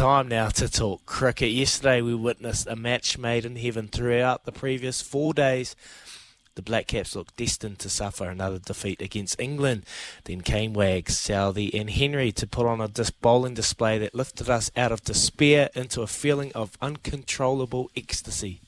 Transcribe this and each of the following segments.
time now to talk cricket. Yesterday we witnessed a match made in heaven throughout the previous four days. The Black Caps looked destined to suffer another defeat against England. Then came Wags, Southee, and Henry to put on a bowling display that lifted us out of despair into a feeling of uncontrollable ecstasy.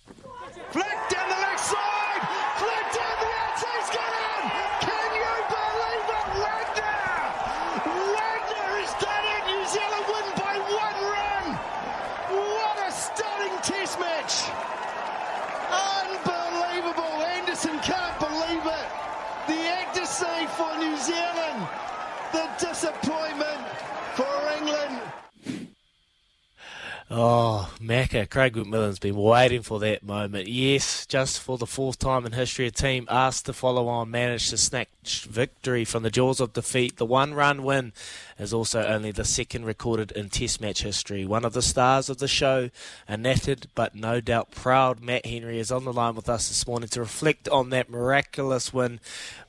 Oh, Macca, Craig McMillan's been waiting for that moment. Yes, just for the fourth time in history, a team asked to follow on managed to snatch victory from the jaws of defeat. The one run win is also only the second recorded in Test match history. One of the stars of the show, a nattered but no doubt proud Matt Henry, is on the line with us this morning to reflect on that miraculous win.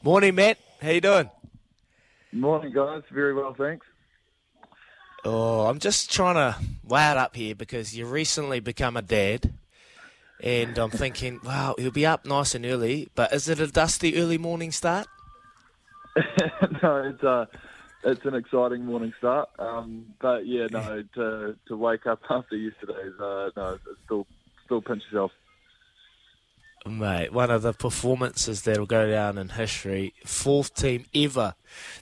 Morning, Matt. How you doing? Morning, guys. Very well, thanks. Oh, I'm just trying to it up here because you recently become a dad, and I'm thinking, wow, he'll be up nice and early. But is it a dusty early morning start? no, it's a uh, it's an exciting morning start. Um, but yeah, no, to to wake up after yesterday's, uh, no, still still pinch yourself. Mate, one of the performances that'll go down in history. Fourth team ever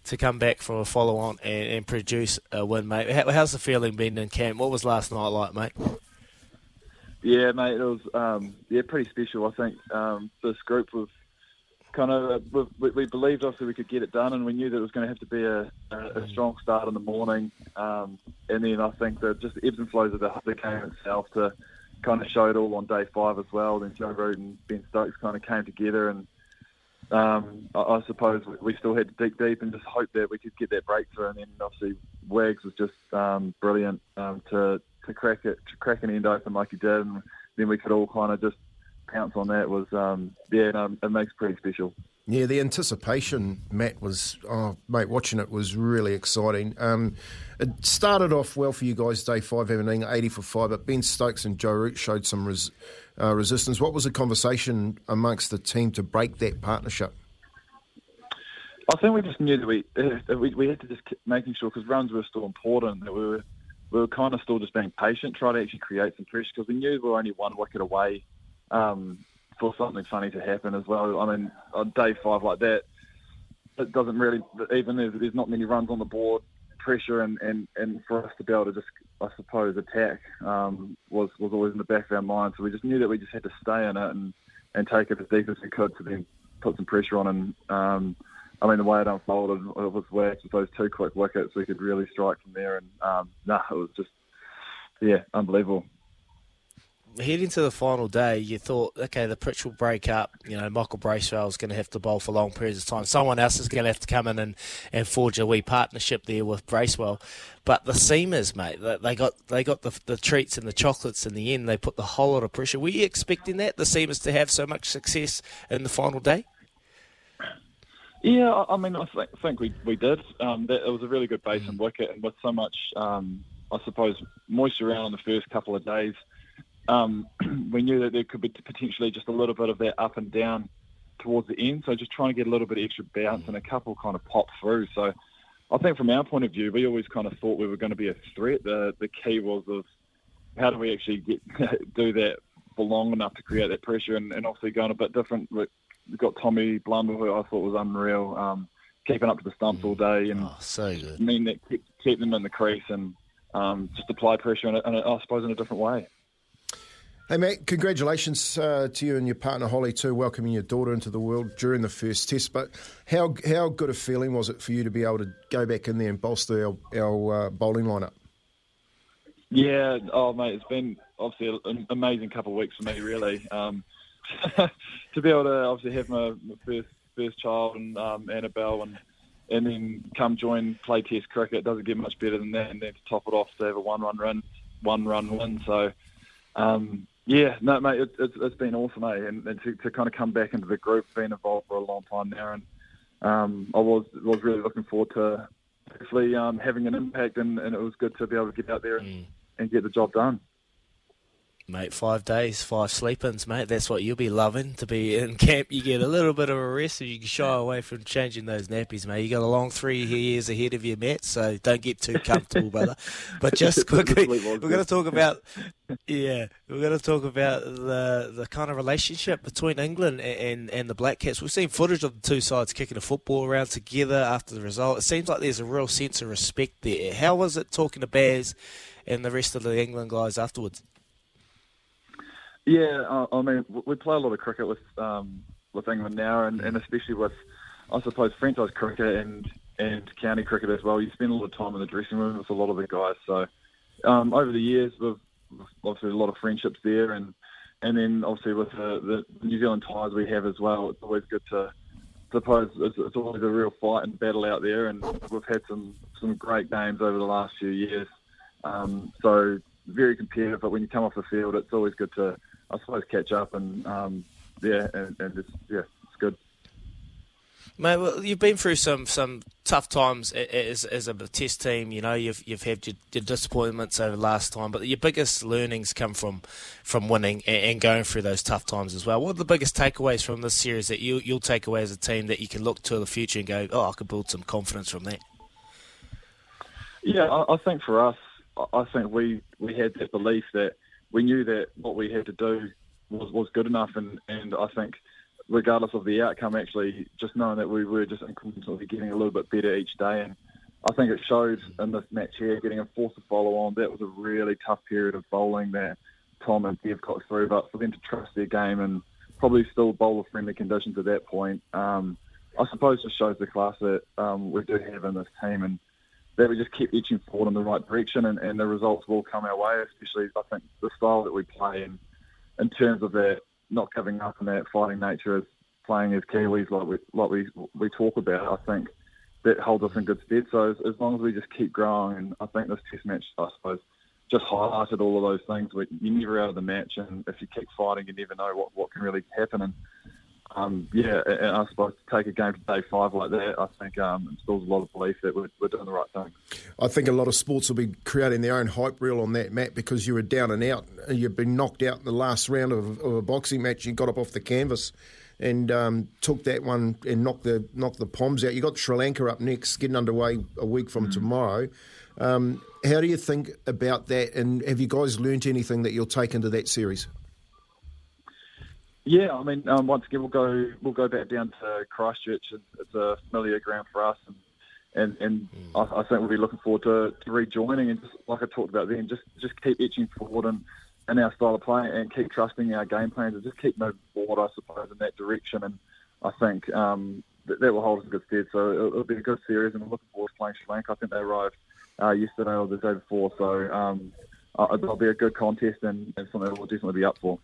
to come back from a follow on and, and, produce a win, mate. How, how's the feeling been in camp? What was last night like, mate? Yeah, mate, it was um, yeah pretty special. I think um, this group was kind of uh, we, we, believed obviously we could get it done, and we knew that it was going to have to be a, a, a strong start in the morning, um, and then I think that just the ebbs and flows of the, the game itself to kind of showed all on day five as well. Then Joe Root and Ben Stokes kind of came together, and um, I, I, suppose we still had to dig deep and just hope that we could get that breakthrough. And then obviously Wags was just um, brilliant um, to to crack it to crack an end open like he did, and then we could all kind of just pounce on that. Was um, yeah, no, it makes pretty special. Yeah, the anticipation, Matt, was, oh, mate, watching it was really exciting. Um, it started off well for you guys, day five, having 80 for five, but Ben Stokes and Joe Root showed some res, uh, resistance. What was the conversation amongst the team to break that partnership? I think we just knew that we we, we had to just keep making sure because runs were still important that we were we were kind of still just being patient, trying to actually create some pressure because we knew we were only one wicket away um, for something funny to happen as well. I mean, on day five like that, it doesn't really, even if there's not many runs on the board, pressure and, and, and for us to be able to just, I suppose, attack um, was, was always in the back of our mind. So we just knew that we just had to stay in it and, and take it as deep as we could to then put some pressure on. And um, I mean, the way it unfolded, it was Wags with those two quick wickets. We could really strike from there. And um, nah, it was just, yeah, unbelievable heading to the final day, you thought, okay, the pitch will break up. You know, Michael Bracewell is going to have to bowl for long periods of time. Someone else is going to have to come in and, and forge a wee partnership there with Bracewell. But the seamers, mate, they got they got the, the treats and the chocolates in the end. They put the whole lot of pressure. Were you expecting that the seamers to have so much success in the final day? Yeah, I mean, I think, think we we did. Um, that, it was a really good Basin wicket, and with so much, um, I suppose, moisture around on the first couple of days um, we knew that there could be potentially just a little bit of that up and down towards the end. So just trying to get a little bit extra bounce and a couple kind of pop through. So I think from our point of view, we always kind of thought we were going to be a threat. The the key was of how do we actually get do that for long enough to create that pressure and, and obviously going a bit different. We've got Tommy Blundell, who I thought was unreal, um, keeping up to the stumps all day and oh, so good. mean that keep, keep them in the crease and um, just apply pressure in, a, in a, I suppose in a different way. Hey, mate, congratulations uh, to you and your partner Holly, too, welcoming your daughter into the world during the first test. But how how good a feeling was it for you to be able to go back in there and bolster our, our uh, bowling lineup? Yeah, oh, mate, it's been obviously an amazing couple of weeks for me, really. Um, to be able to obviously have my, my first first child and um, Annabelle and and then come join play test cricket it doesn't get much better than that and then to top it off to have a one run run one run win so um, yeah, no, mate, it, it's, it's been awesome, eh? And, and to, to, kind of come back into the group, been involved for a long time now, and um, I was was really looking forward to hopefully um, having an impact, and, and, it was good to be able to get out there and, mm. and get the job done. Mate, five days, five sleep-ins, mate. That's what you'll be loving to be in camp. You get a little bit of a rest, and you can shy away from changing those nappies, mate. You got a long three years ahead of you, Matt. So don't get too comfortable, brother. But just quickly, we're going to talk about, yeah, we're going to talk about the the kind of relationship between England and and the Black Caps. We've seen footage of the two sides kicking a football around together after the result. It seems like there's a real sense of respect there. How was it talking to Baz and the rest of the England guys afterwards? Yeah, I mean, we play a lot of cricket with um, with England now, and, and especially with, I suppose, franchise cricket and and county cricket as well. You spend a lot of time in the dressing room with a lot of the guys. So um, over the years, we've obviously a lot of friendships there, and and then obviously with the, the New Zealand ties we have as well, it's always good to suppose it's, it's always a real fight and battle out there, and we've had some some great games over the last few years. Um, so very competitive, but when you come off the field, it's always good to I suppose catch up and um, yeah, and, and it's yeah, it's good. Mate, well, you've been through some, some tough times as, as a test team. You know, you've you've had your, your disappointments over last time, but your biggest learnings come from from winning and, and, going through those tough times as well. What are the biggest takeaways from this series that you you'll take away as a team that you can look to the future and go, oh, I could build some confidence from that? Yeah, I, I think for us, I think we we had that belief that we knew that what we had to do was, was good enough, and, and I think regardless of the outcome, actually just knowing that we were just incrementally getting a little bit better each day, and I think it showed in this match here, getting a force to follow on. That was a really tough period of bowling that Tom and Dev got through, but for them to trust their game and probably still bowl friendly conditions at that point, um, I suppose just shows the class that um, we do have in this team. And that we just keep edging forward in the right direction and, and the results will come our way, especially I think the style that we play in in terms of that not giving up and that fighting nature as playing as Kiwis like we like we we talk about, I think that holds us in good stead. So as, as long as we just keep growing and I think this test match I suppose just highlighted all of those things. We, you're never out of the match, and if you keep fighting, you never know what, what can really happen. And um, yeah, and I suppose to take a game to day five like that, I think um, instills a lot of belief that we're, we're, doing the right thing. I think a lot of sports will be creating their own hype reel on that, Matt, because you were down and out. You've been knocked out in the last round of, of a boxing match. You got up off the canvas and um, took that one and knocked the knocked the Poms out. You got Sri Lanka up next, getting underway a week from mm. tomorrow. Um, how do you think about that? And have you guys learnt anything that you'll take into that series? Yeah, I mean, um, once again, we'll go we'll go back down to Christchurch. It's, it's a familiar ground for us, and and, and mm. I, I, think we'll be looking forward to, to, rejoining. And just like I talked about then, just just keep etching forward and in our style of play, and keep trusting our game plans, and just keep moving forward, I suppose, in that direction. And I think um, that, that, will hold us in good stead. So it'll, it'll, be a good series, and we're looking forward to playing Sri Lanka. I think they arrived uh, yesterday or the day before, so um, it'll be a good contest and, and something we'll definitely be up for.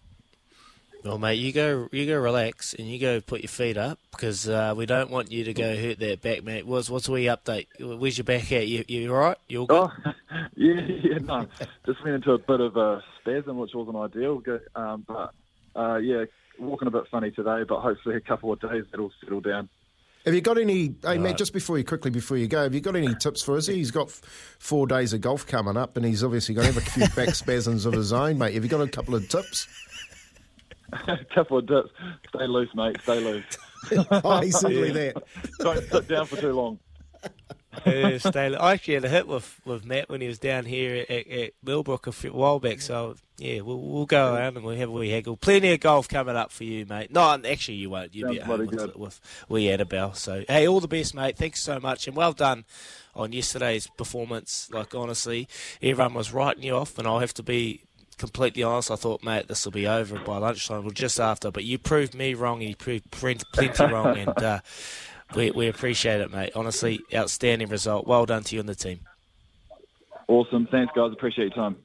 Well, mate, you go, you go, relax, and you go put your feet up because uh, we don't want you to go hurt that back, mate. What's what's we update? Where's your back at? You you all right? You all good? Oh, yeah, yeah, no, just went into a bit of a spasm, which wasn't ideal. Um, but uh, yeah, walking a bit funny today, but hopefully a couple of days it'll settle down. Have you got any, hey, Matt, just before you, quickly before you go, have you got any tips for us? He's got four days of golf coming up and he's obviously going to have a few back spasms of his own, mate. Have you got a couple of tips? A couple of dips. Stay loose, mate. Stay loose. oh, he's simply yeah. that. Don't sit down for too long. yeah, stay. I actually had a hit with, with Matt when he was down here at, at Millbrook a few, while back. So yeah, we'll, we'll go around and we'll have a wee haggle. Plenty of golf coming up for you, mate. No, actually you won't. You'll be at home with, with wee Annabelle. So hey, all the best, mate. Thanks so much and well done on yesterday's performance. Like honestly, everyone was writing you off, and I'll have to be completely honest, I thought, mate, this will be over by lunchtime or just after. But you proved me wrong. You proved plenty wrong, and uh, we we appreciate it, mate. Honestly, outstanding result. Well done to you and the team. Awesome. Thanks, guys. Appreciate your time.